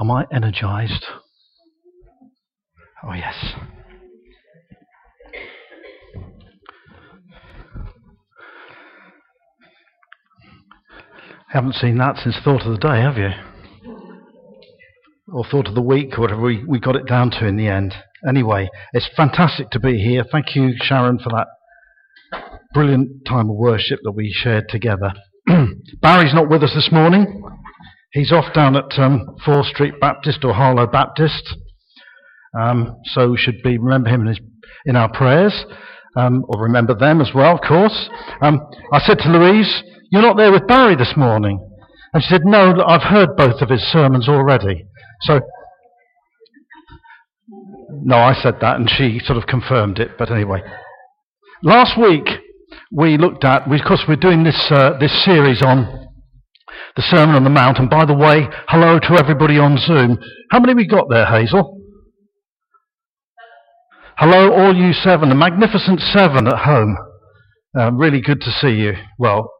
Am I energized? Oh, yes. Haven't seen that since Thought of the Day, have you? Or Thought of the Week, whatever we, we got it down to in the end. Anyway, it's fantastic to be here. Thank you, Sharon, for that brilliant time of worship that we shared together. Barry's not with us this morning. He's off down at um, 4th Street Baptist or Harlow Baptist. Um, so we should be remember him in, his, in our prayers, um, or remember them as well, of course. Um, I said to Louise, "You're not there with Barry this morning," and she said, "No, I've heard both of his sermons already." So, no, I said that, and she sort of confirmed it. But anyway, last week we looked at, of course, we're doing this uh, this series on the Sermon on the Mount. And by the way, hello to everybody on Zoom. How many we got there, Hazel? Hello, all you seven, the magnificent seven at home. Uh, really good to see you. Well,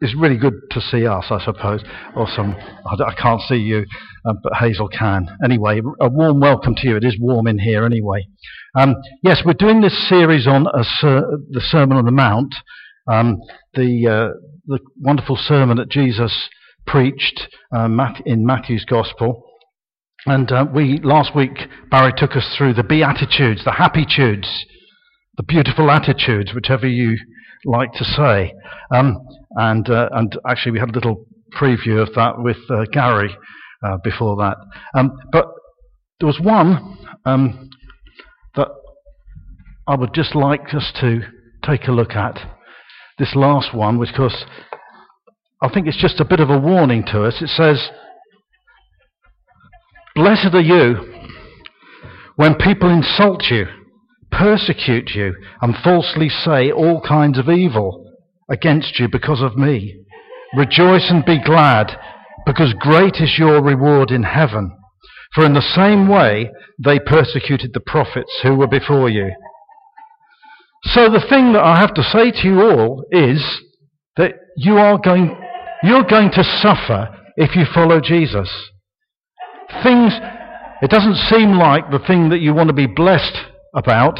it's really good to see us, I suppose. Or some, I can't see you, uh, but Hazel can. Anyway, a warm welcome to you. It is warm in here anyway. Um, yes, we're doing this series on ser- the Sermon on the Mount, um, the, uh, the wonderful sermon that Jesus preached uh, in Matthew's Gospel. And uh, we last week Barry took us through the beatitudes, the happytudes, the beautiful attitudes, whichever you like to say. Um, and uh, and actually we had a little preview of that with uh, Gary uh, before that. Um, but there was one um, that I would just like us to take a look at. This last one, which of course I think it's just a bit of a warning to us. It says Blessed are you when people insult you, persecute you, and falsely say all kinds of evil against you because of me. Rejoice and be glad, because great is your reward in heaven. For in the same way they persecuted the prophets who were before you. So the thing that I have to say to you all is that you are going, you're going to suffer if you follow Jesus things, it doesn't seem like the thing that you want to be blessed about.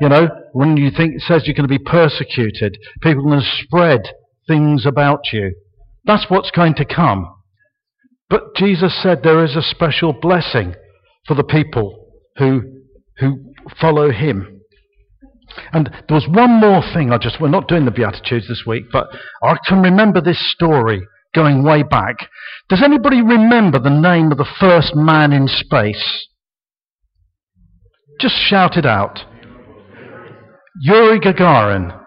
You know, when you think it says you're going to be persecuted, people are going to spread things about you. That's what's going to come. But Jesus said there is a special blessing for the people who, who follow him. And there was one more thing I just, we're not doing the Beatitudes this week, but I can remember this story going way back. Does anybody remember the name of the first man in space? Just shout it out. Yuri Gagarin.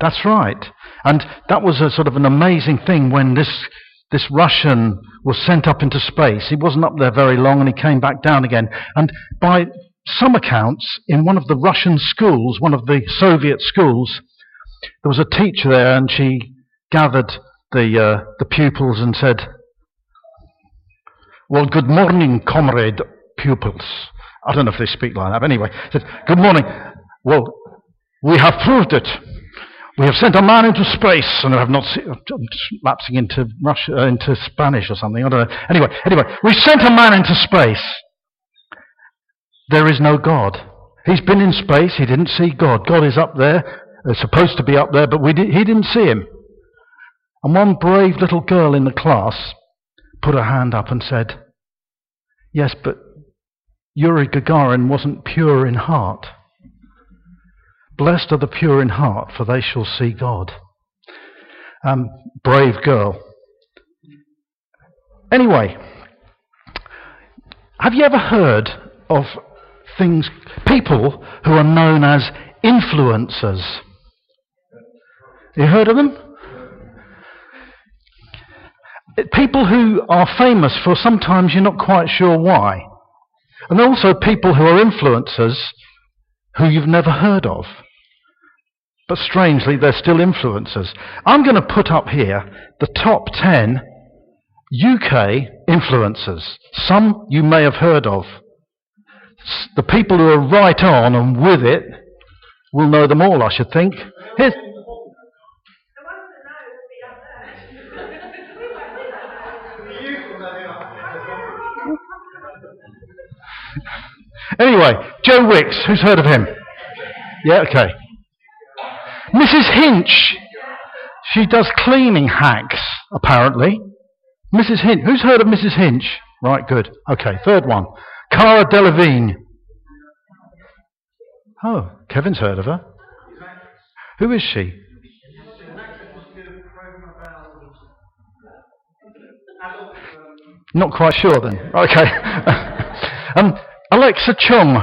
That's right. And that was a sort of an amazing thing when this, this Russian was sent up into space. He wasn't up there very long and he came back down again. And by some accounts, in one of the Russian schools, one of the Soviet schools, there was a teacher there and she gathered the, uh, the pupils and said, Well, good morning, comrade pupils. I don't know if they speak like that, but anyway, said, Good morning. Well, we have proved it. We have sent a man into space, and I have not seen, I'm lapsing into Russia, uh, into Spanish or something. I don't know. Anyway, anyway, we sent a man into space. There is no God. He's been in space. He didn't see God. God is up there. They're supposed to be up there, but he didn't see him. And one brave little girl in the class put her hand up and said, Yes, but Yuri Gagarin wasn't pure in heart. Blessed are the pure in heart, for they shall see God. Um, brave girl. Anyway, have you ever heard of things, people who are known as influencers? You heard of them? people who are famous for sometimes you're not quite sure why. And also people who are influencers who you've never heard of. But strangely, they're still influencers. I'm going to put up here the top 10 UK influencers. Some you may have heard of. The people who are right on and with it will know them all, I should think. Here's, Anyway, Joe Wicks, who's heard of him? Yeah, okay. Mrs. Hinch, she does cleaning hacks, apparently. Mrs. Hinch, who's heard of Mrs. Hinch? Right, good. Okay, third one. Cara Delevingne. Oh, Kevin's heard of her. Who is she? Not quite sure then. Okay. um, Alexa Chung.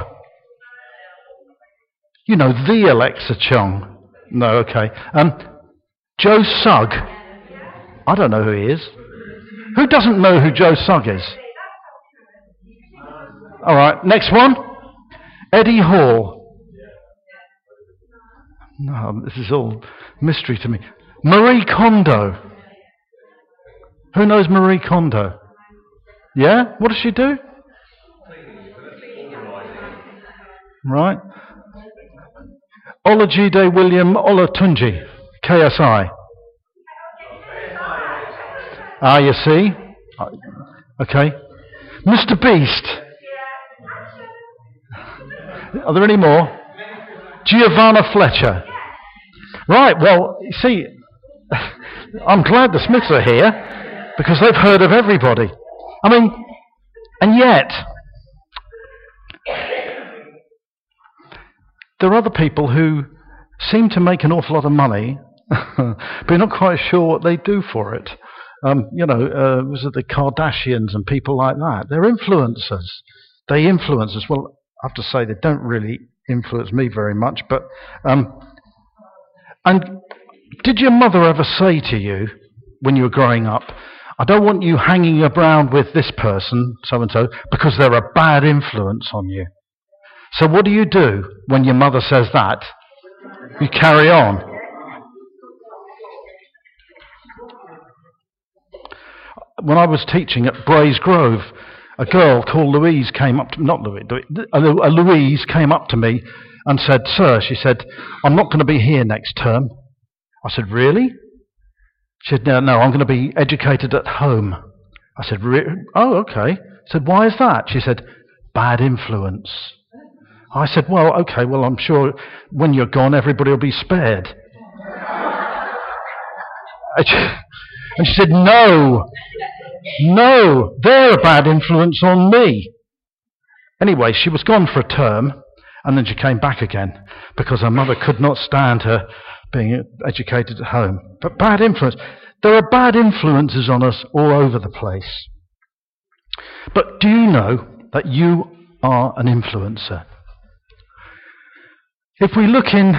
You know, the Alexa Chung. No, okay. Um, Joe Sugg. I don't know who he is. Who doesn't know who Joe Sugg is? All right, next one. Eddie Hall. No, this is all mystery to me. Marie Kondo. Who knows Marie Kondo? Yeah? What does she do? Right. Olajide William Olatunji, KSI. Ah, you see? Okay. Mr. Beast. Are there any more? Giovanna Fletcher. Right, well, you see, I'm glad the Smiths are here because they've heard of everybody. I mean, and yet, there are other people who seem to make an awful lot of money, but you're not quite sure what they do for it. Um, you know, uh, was it the Kardashians and people like that? They're influencers. They influence us. Well, I have to say they don't really influence me very much. But um, and did your mother ever say to you when you were growing up, "I don't want you hanging around with this person, so and so, because they're a bad influence on you"? So what do you do when your mother says that? You carry on. When I was teaching at Braes Grove, a girl called Louise came up to not Louise, a Louise came up to me and said, "Sir," she said, "I'm not going to be here next term." I said, "Really?" She said, "No, no, I'm going to be educated at home." I said, "Oh, okay." I said, "Why is that?" She said, "Bad influence." I said, Well, okay, well, I'm sure when you're gone, everybody will be spared. and she said, No, no, they're a bad influence on me. Anyway, she was gone for a term, and then she came back again because her mother could not stand her being educated at home. But bad influence. There are bad influences on us all over the place. But do you know that you are an influencer? If we look in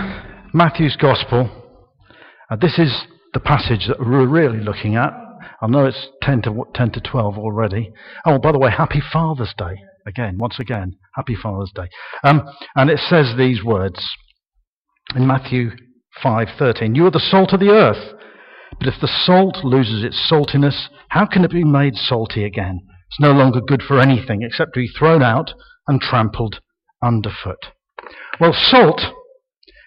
Matthew's Gospel, uh, this is the passage that we're really looking at. I know it's 10 to, 10 to 12 already. Oh, by the way, happy Father's Day. Again, once again, happy Father's Day. Um, and it says these words in Matthew 5:13, "You are the salt of the earth, but if the salt loses its saltiness, how can it be made salty again? It's no longer good for anything except to be thrown out and trampled underfoot." Well, salt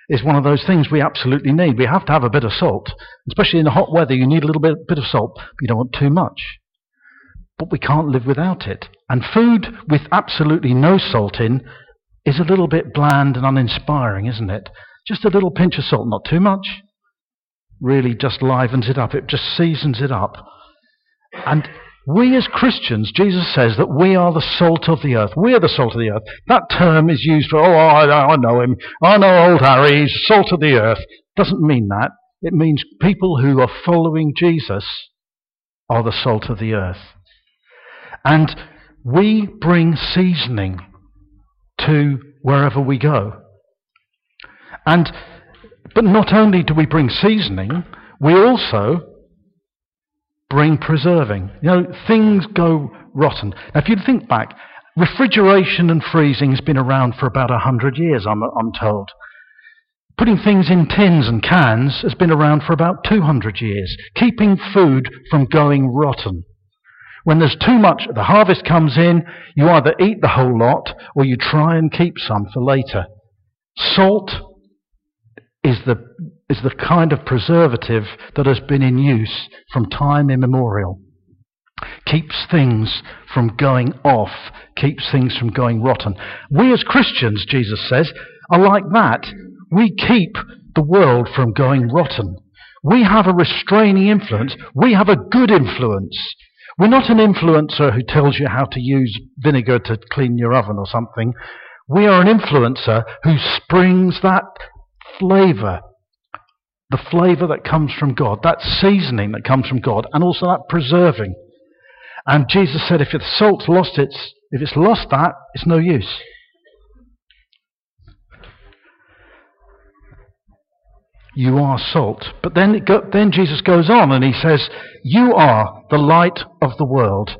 is one of those things we absolutely need. We have to have a bit of salt, especially in the hot weather. You need a little bit, bit of salt, but you don't want too much. But we can't live without it. And food with absolutely no salt in is a little bit bland and uninspiring, isn't it? Just a little pinch of salt, not too much, really just livens it up. It just seasons it up. And we as Christians, Jesus says that we are the salt of the earth. We are the salt of the earth. That term is used for, oh, I, I know him. I know old Harry. He's salt of the earth. Doesn't mean that. It means people who are following Jesus are the salt of the earth. And we bring seasoning to wherever we go. And, but not only do we bring seasoning, we also bring preserving. You know, things go rotten. Now, if you think back, refrigeration and freezing has been around for about 100 years, I'm, I'm told. Putting things in tins and cans has been around for about 200 years, keeping food from going rotten. When there's too much, the harvest comes in, you either eat the whole lot or you try and keep some for later. Salt is the is the kind of preservative that has been in use from time immemorial. keeps things from going off, keeps things from going rotten. We as Christians, Jesus says, are like that. We keep the world from going rotten. We have a restraining influence. We have a good influence. We're not an influencer who tells you how to use vinegar to clean your oven or something. We are an influencer who springs that flavour, the flavour that comes from God, that seasoning that comes from God, and also that preserving. And Jesus said, if the salt's lost its, if it's lost that, it's no use. You are salt. But then, go, then Jesus goes on and he says, You are the light of the world.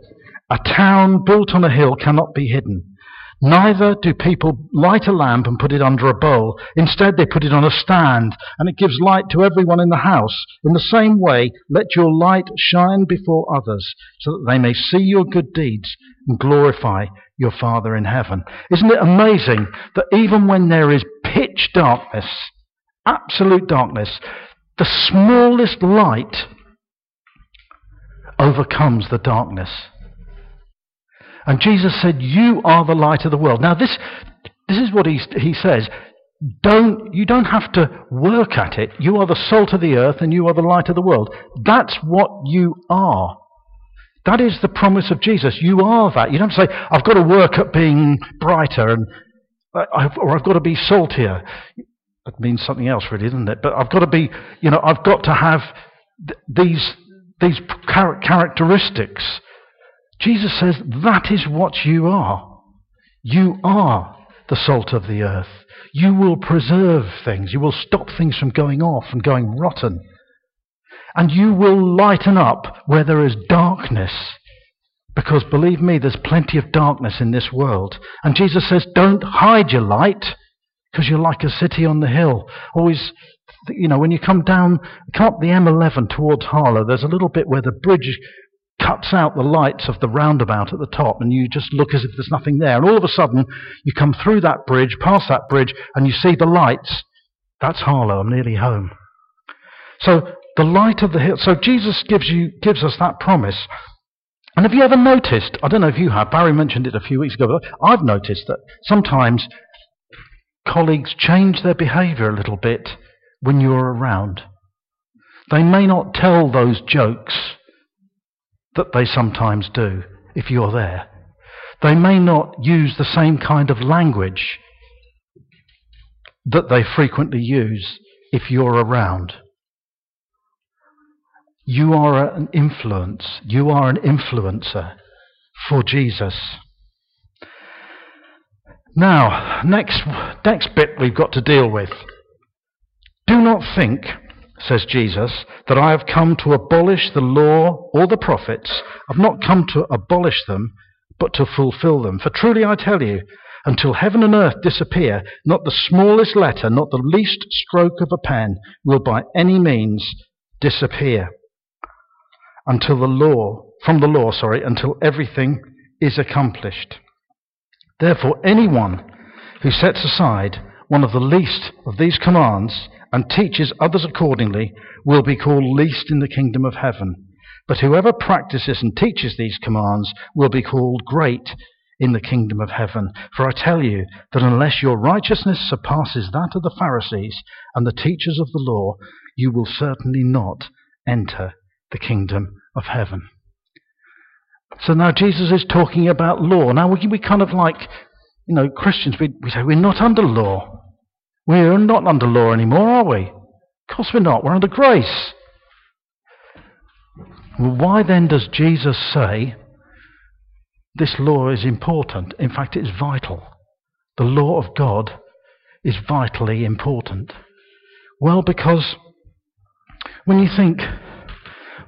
A town built on a hill cannot be hidden. Neither do people light a lamp and put it under a bowl. Instead, they put it on a stand, and it gives light to everyone in the house. In the same way, let your light shine before others, so that they may see your good deeds and glorify your Father in heaven. Isn't it amazing that even when there is pitch darkness, absolute darkness, the smallest light overcomes the darkness? And Jesus said, You are the light of the world. Now, this, this is what he, he says. Don't, you don't have to work at it. You are the salt of the earth and you are the light of the world. That's what you are. That is the promise of Jesus. You are that. You don't say, I've got to work at being brighter and, uh, or I've got to be saltier. That means something else, really, doesn't it? But I've got to be, you know, I've got to have th- these, these characteristics. Jesus says that is what you are. You are the salt of the earth. You will preserve things. You will stop things from going off and going rotten. And you will lighten up where there is darkness. Because believe me, there's plenty of darkness in this world. And Jesus says, don't hide your light because you're like a city on the hill. Always, you know, when you come down, come up the M11 towards Harlow, there's a little bit where the bridge cuts out the lights of the roundabout at the top, and you just look as if there's nothing there. And all of a sudden, you come through that bridge, past that bridge, and you see the lights. That's Harlow. I'm nearly home. So the light of the hill. So Jesus gives you gives us that promise. And have you ever noticed? I don't know if you have. Barry mentioned it a few weeks ago. But I've noticed that sometimes colleagues change their behaviour a little bit when you're around. They may not tell those jokes that they sometimes do if you're there. They may not use the same kind of language that they frequently use if you're around. You are an influence. You are an influencer for Jesus. Now, next, next bit we've got to deal with. Do not think says Jesus, that I have come to abolish the law or the prophets. I've not come to abolish them, but to fulfill them. For truly I tell you, until heaven and earth disappear, not the smallest letter, not the least stroke of a pen will by any means disappear until the law, from the law, sorry, until everything is accomplished. Therefore, anyone who sets aside one of the least of these commands and teaches others accordingly will be called least in the kingdom of heaven. But whoever practices and teaches these commands will be called great in the kingdom of heaven. For I tell you that unless your righteousness surpasses that of the Pharisees and the teachers of the law, you will certainly not enter the kingdom of heaven. So now Jesus is talking about law. Now we, we kind of like, you know, Christians, we, we say we're not under law. We're not under law anymore, are we? Of course we're not. We're under grace. Well, why then does Jesus say this law is important? In fact, it's vital. The law of God is vitally important. Well, because when you think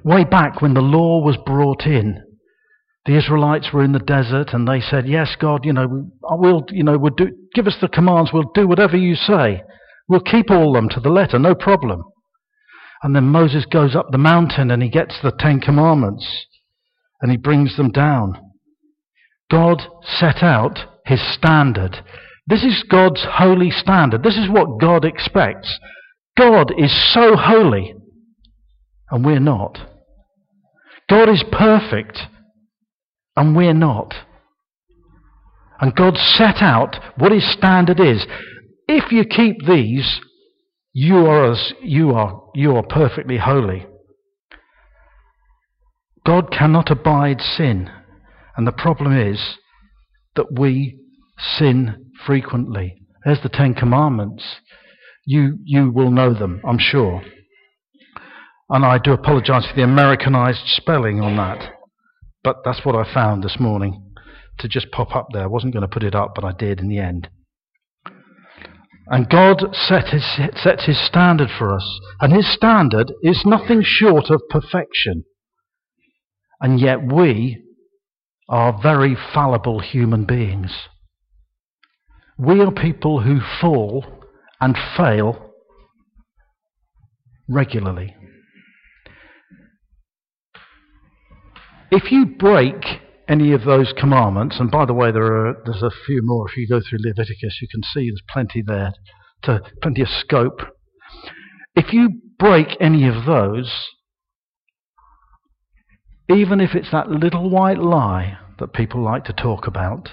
way back when the law was brought in, the Israelites were in the desert and they said, Yes, God, you know, we'll, you know, we'll do, give us the commands, we'll do whatever you say. We'll keep all them to the letter, no problem. And then Moses goes up the mountain and he gets the Ten Commandments and he brings them down. God set out his standard. This is God's holy standard. This is what God expects. God is so holy, and we're not. God is perfect, and we're not. And God set out what His standard is. If you keep these, you are, as, you are, you are perfectly holy. God cannot abide sin. And the problem is that we sin frequently. There's the Ten Commandments. You, you will know them, I'm sure. And I do apologize for the Americanized spelling on that. But that's what I found this morning to just pop up there. I wasn't going to put it up, but I did in the end. And God set his, sets his standard for us. And his standard is nothing short of perfection. And yet we are very fallible human beings. We are people who fall and fail regularly. If you break any of those commandments, and by the way, there are there's a few more. If you go through Leviticus, you can see there's plenty there, to, plenty of scope. If you break any of those, even if it's that little white lie that people like to talk about,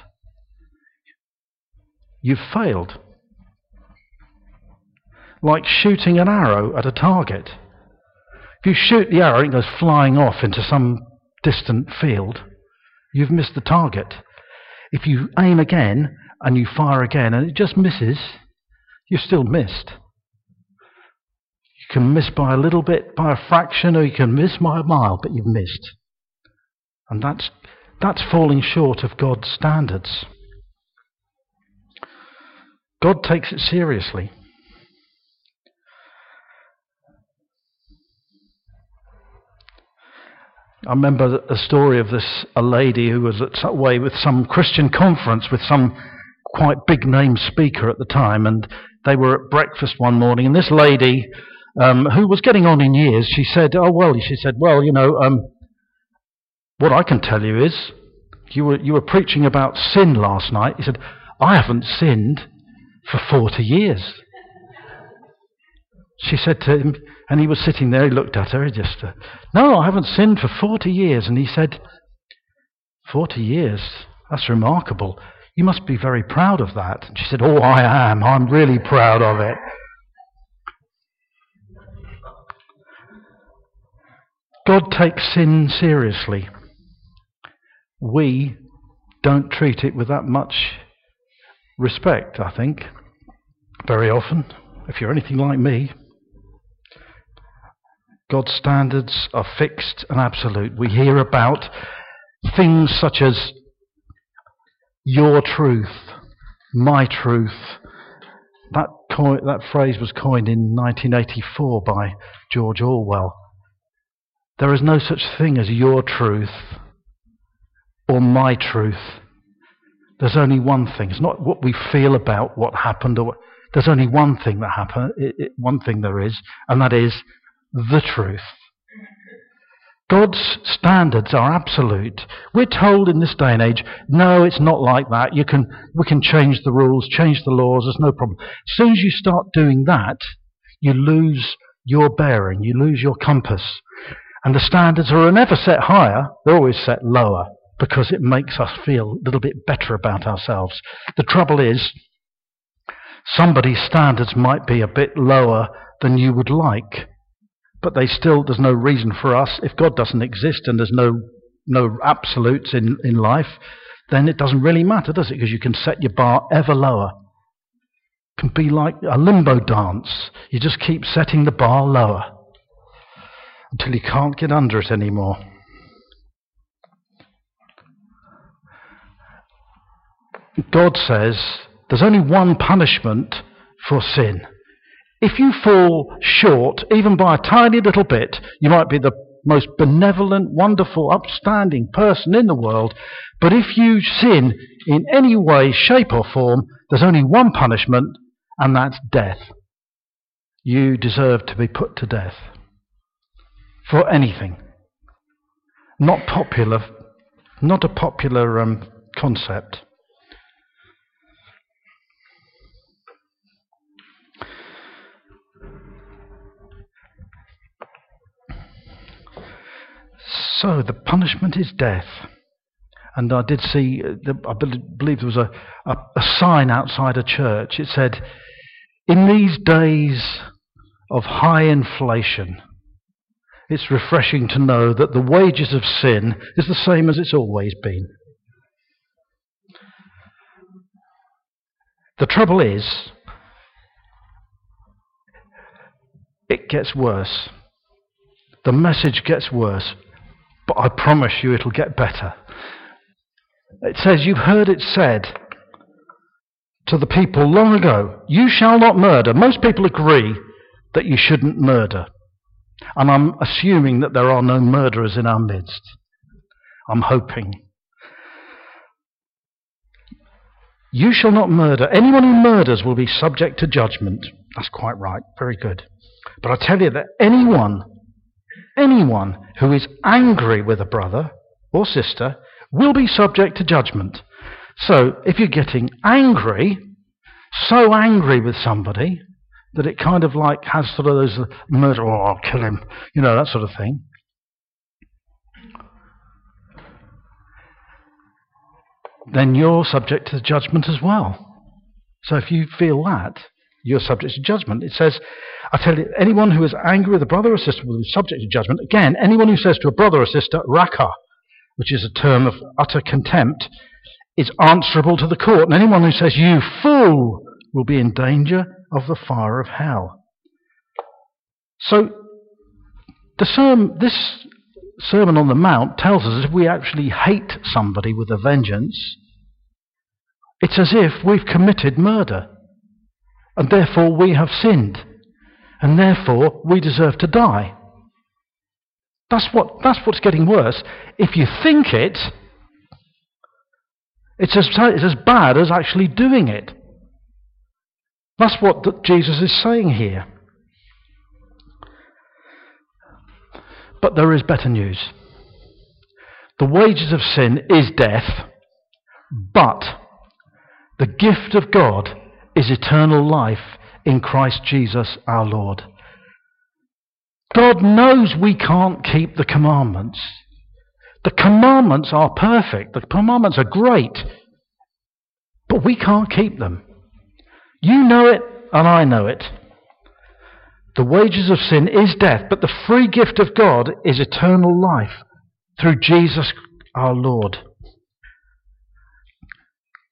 you've failed. Like shooting an arrow at a target. If you shoot the arrow, it goes flying off into some distant field, you've missed the target. If you aim again and you fire again and it just misses, you've still missed. You can miss by a little bit, by a fraction, or you can miss by a mile, but you've missed. And that's, that's falling short of God's standards. God takes it seriously. I remember a story of this a lady who was at away with some Christian conference with some quite big name speaker at the time, and they were at breakfast one morning, and this lady, um, who was getting on in years, she said, "Oh well," she said, "Well, you know, um, what I can tell you is, you were you were preaching about sin last night." He said, "I haven't sinned for forty years." She said to him, and he was sitting there, he looked at her, he just, uh, No, I haven't sinned for 40 years. And he said, 40 years? That's remarkable. You must be very proud of that. And she said, Oh, I am. I'm really proud of it. God takes sin seriously. We don't treat it with that much respect, I think, very often. If you're anything like me, God's standards are fixed and absolute. We hear about things such as your truth, my truth. That, that phrase was coined in 1984 by George Orwell. There is no such thing as your truth or my truth. There's only one thing. It's not what we feel about what happened. Or what, there's only one thing that happened. It, it, one thing there is, and that is the truth. God's standards are absolute. We're told in this day and age, no, it's not like that. You can, we can change the rules, change the laws, there's no problem. As soon as you start doing that, you lose your bearing, you lose your compass. And the standards are never set higher, they're always set lower because it makes us feel a little bit better about ourselves. The trouble is, somebody's standards might be a bit lower than you would like but they still there's no reason for us if God doesn't exist and there's no no absolutes in, in life, then it doesn't really matter, does it? Because you can set your bar ever lower. It can be like a limbo dance. You just keep setting the bar lower until you can't get under it anymore. God says there's only one punishment for sin. If you fall short, even by a tiny little bit, you might be the most benevolent, wonderful, upstanding person in the world. But if you sin in any way, shape, or form, there's only one punishment, and that's death. You deserve to be put to death for anything. Not popular, not a popular um, concept. So the punishment is death. And I did see, uh, I believe there was a, a, a sign outside a church. It said, In these days of high inflation, it's refreshing to know that the wages of sin is the same as it's always been. The trouble is, it gets worse. The message gets worse, but I promise you it'll get better. It says, You've heard it said to the people long ago, You shall not murder. Most people agree that you shouldn't murder. And I'm assuming that there are no murderers in our midst. I'm hoping. You shall not murder. Anyone who murders will be subject to judgment. That's quite right. Very good. But I tell you that anyone, anyone who is angry with a brother or sister will be subject to judgment. So if you're getting angry, so angry with somebody that it kind of like has sort of those murder, oh, I'll kill him, you know, that sort of thing. Then you're subject to judgment as well. So if you feel that, you're subject to judgment. It says, I tell you, anyone who is angry with a brother or sister will be subject to judgment. Again, anyone who says to a brother or sister, raca, which is a term of utter contempt, is answerable to the court. And anyone who says, you fool, will be in danger of the fire of hell. So, sermon, this Sermon on the Mount tells us if we actually hate somebody with a vengeance, it's as if we've committed murder. And therefore we have sinned. And therefore we deserve to die. That's, what, that's what's getting worse. If you think it, it's as, it's as bad as actually doing it. That's what Jesus is saying here. But there is better news. The wages of sin is death, but the gift of God is eternal life in Christ Jesus our Lord. God knows we can't keep the commandments. The commandments are perfect, the commandments are great, but we can't keep them. You know it, and I know it. The wages of sin is death, but the free gift of God is eternal life through Jesus our Lord.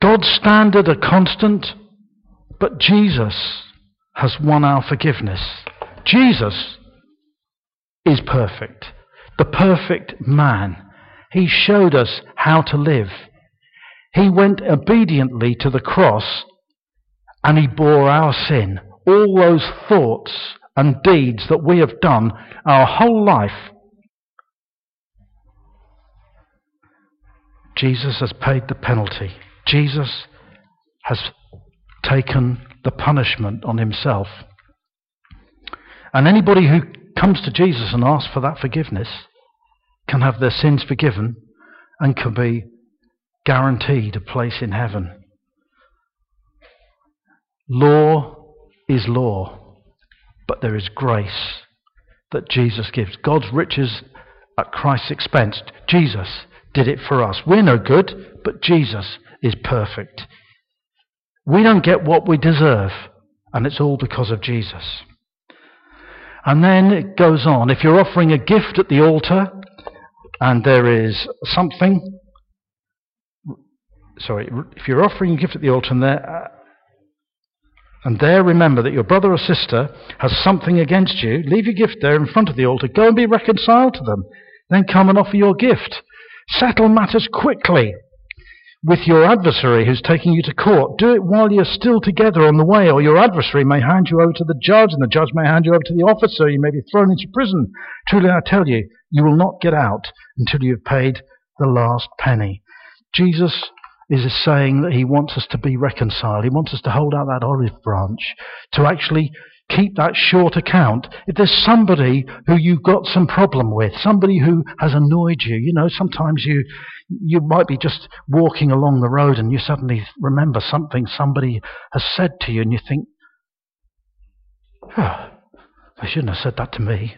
God's standard are constant, but Jesus has won our forgiveness. Jesus is perfect, the perfect man. He showed us how to live. He went obediently to the cross and he bore our sin, all those thoughts and deeds that we have done our whole life. Jesus has paid the penalty. Jesus has taken the punishment on himself. And anybody who comes to Jesus and asks for that forgiveness can have their sins forgiven and can be guaranteed a place in heaven. Law is law but there is grace that Jesus gives. God's riches at Christ's expense. Jesus did it for us. We're no good, but Jesus is perfect. We don't get what we deserve, and it's all because of Jesus. And then it goes on. If you're offering a gift at the altar, and there is something, sorry, if you're offering a gift at the altar and there, uh, and there remember that your brother or sister has something against you, leave your gift there in front of the altar, go and be reconciled to them. Then come and offer your gift. Settle matters quickly with your adversary who's taking you to court. Do it while you're still together on the way, or your adversary may hand you over to the judge, and the judge may hand you over to the officer. You may be thrown into prison. Truly, I tell you, you will not get out until you have paid the last penny. Jesus is saying that he wants us to be reconciled. He wants us to hold out that olive branch, to actually keep that short account. If there's somebody who you've got some problem with, somebody who has annoyed you, you know, sometimes you you might be just walking along the road and you suddenly remember something somebody has said to you and you think, oh, they shouldn't have said that to me.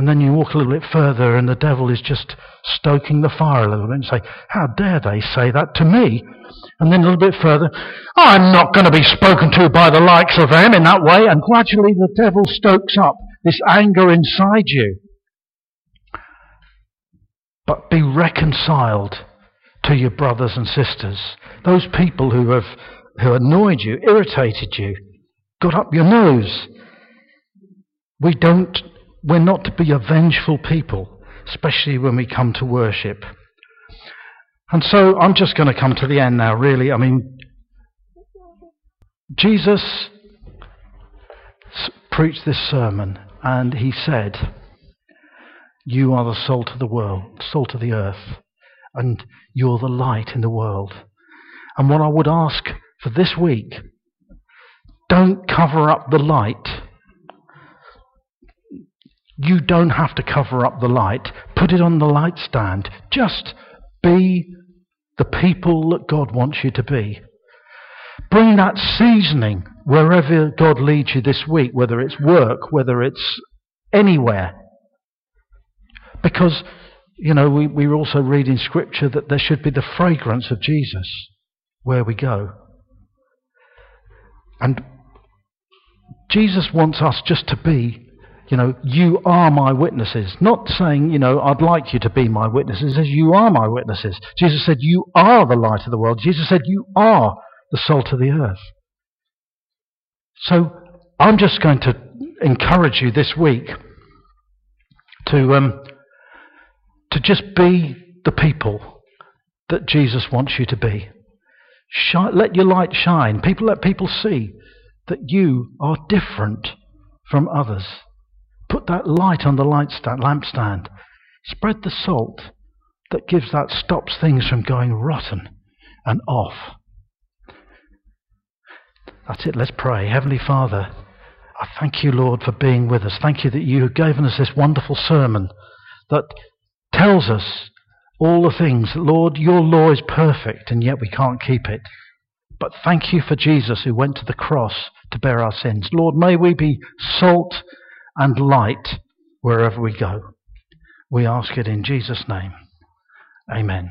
And then you walk a little bit further, and the devil is just stoking the fire a little bit and say, How dare they say that to me? And then a little bit further, I'm not going to be spoken to by the likes of them in that way. And gradually the devil stokes up this anger inside you. But be reconciled to your brothers and sisters. Those people who have who annoyed you, irritated you, got up your nose. We don't we're not to be a vengeful people, especially when we come to worship. And so I'm just going to come to the end now, really. I mean, Jesus preached this sermon and he said, You are the salt of the world, salt of the earth, and you're the light in the world. And what I would ask for this week, don't cover up the light you don't have to cover up the light. Put it on the light stand. Just be the people that God wants you to be. Bring that seasoning wherever God leads you this week, whether it's work, whether it's anywhere. Because, you know, we, we also read in Scripture that there should be the fragrance of Jesus where we go. And Jesus wants us just to be you know, you are my witnesses. Not saying, you know, I'd like you to be my witnesses. He says, you are my witnesses. Jesus said, you are the light of the world. Jesus said, you are the salt of the earth. So I'm just going to encourage you this week to, um, to just be the people that Jesus wants you to be. Shine, let your light shine. People let people see that you are different from others. Put that light on the light stand, lampstand. Spread the salt that gives that stops things from going rotten and off. That's it. Let's pray. Heavenly Father, I thank you, Lord, for being with us. Thank you that you have given us this wonderful sermon that tells us all the things. Lord, your law is perfect, and yet we can't keep it. But thank you for Jesus who went to the cross to bear our sins. Lord, may we be salt and light wherever we go. We ask it in Jesus' name. Amen.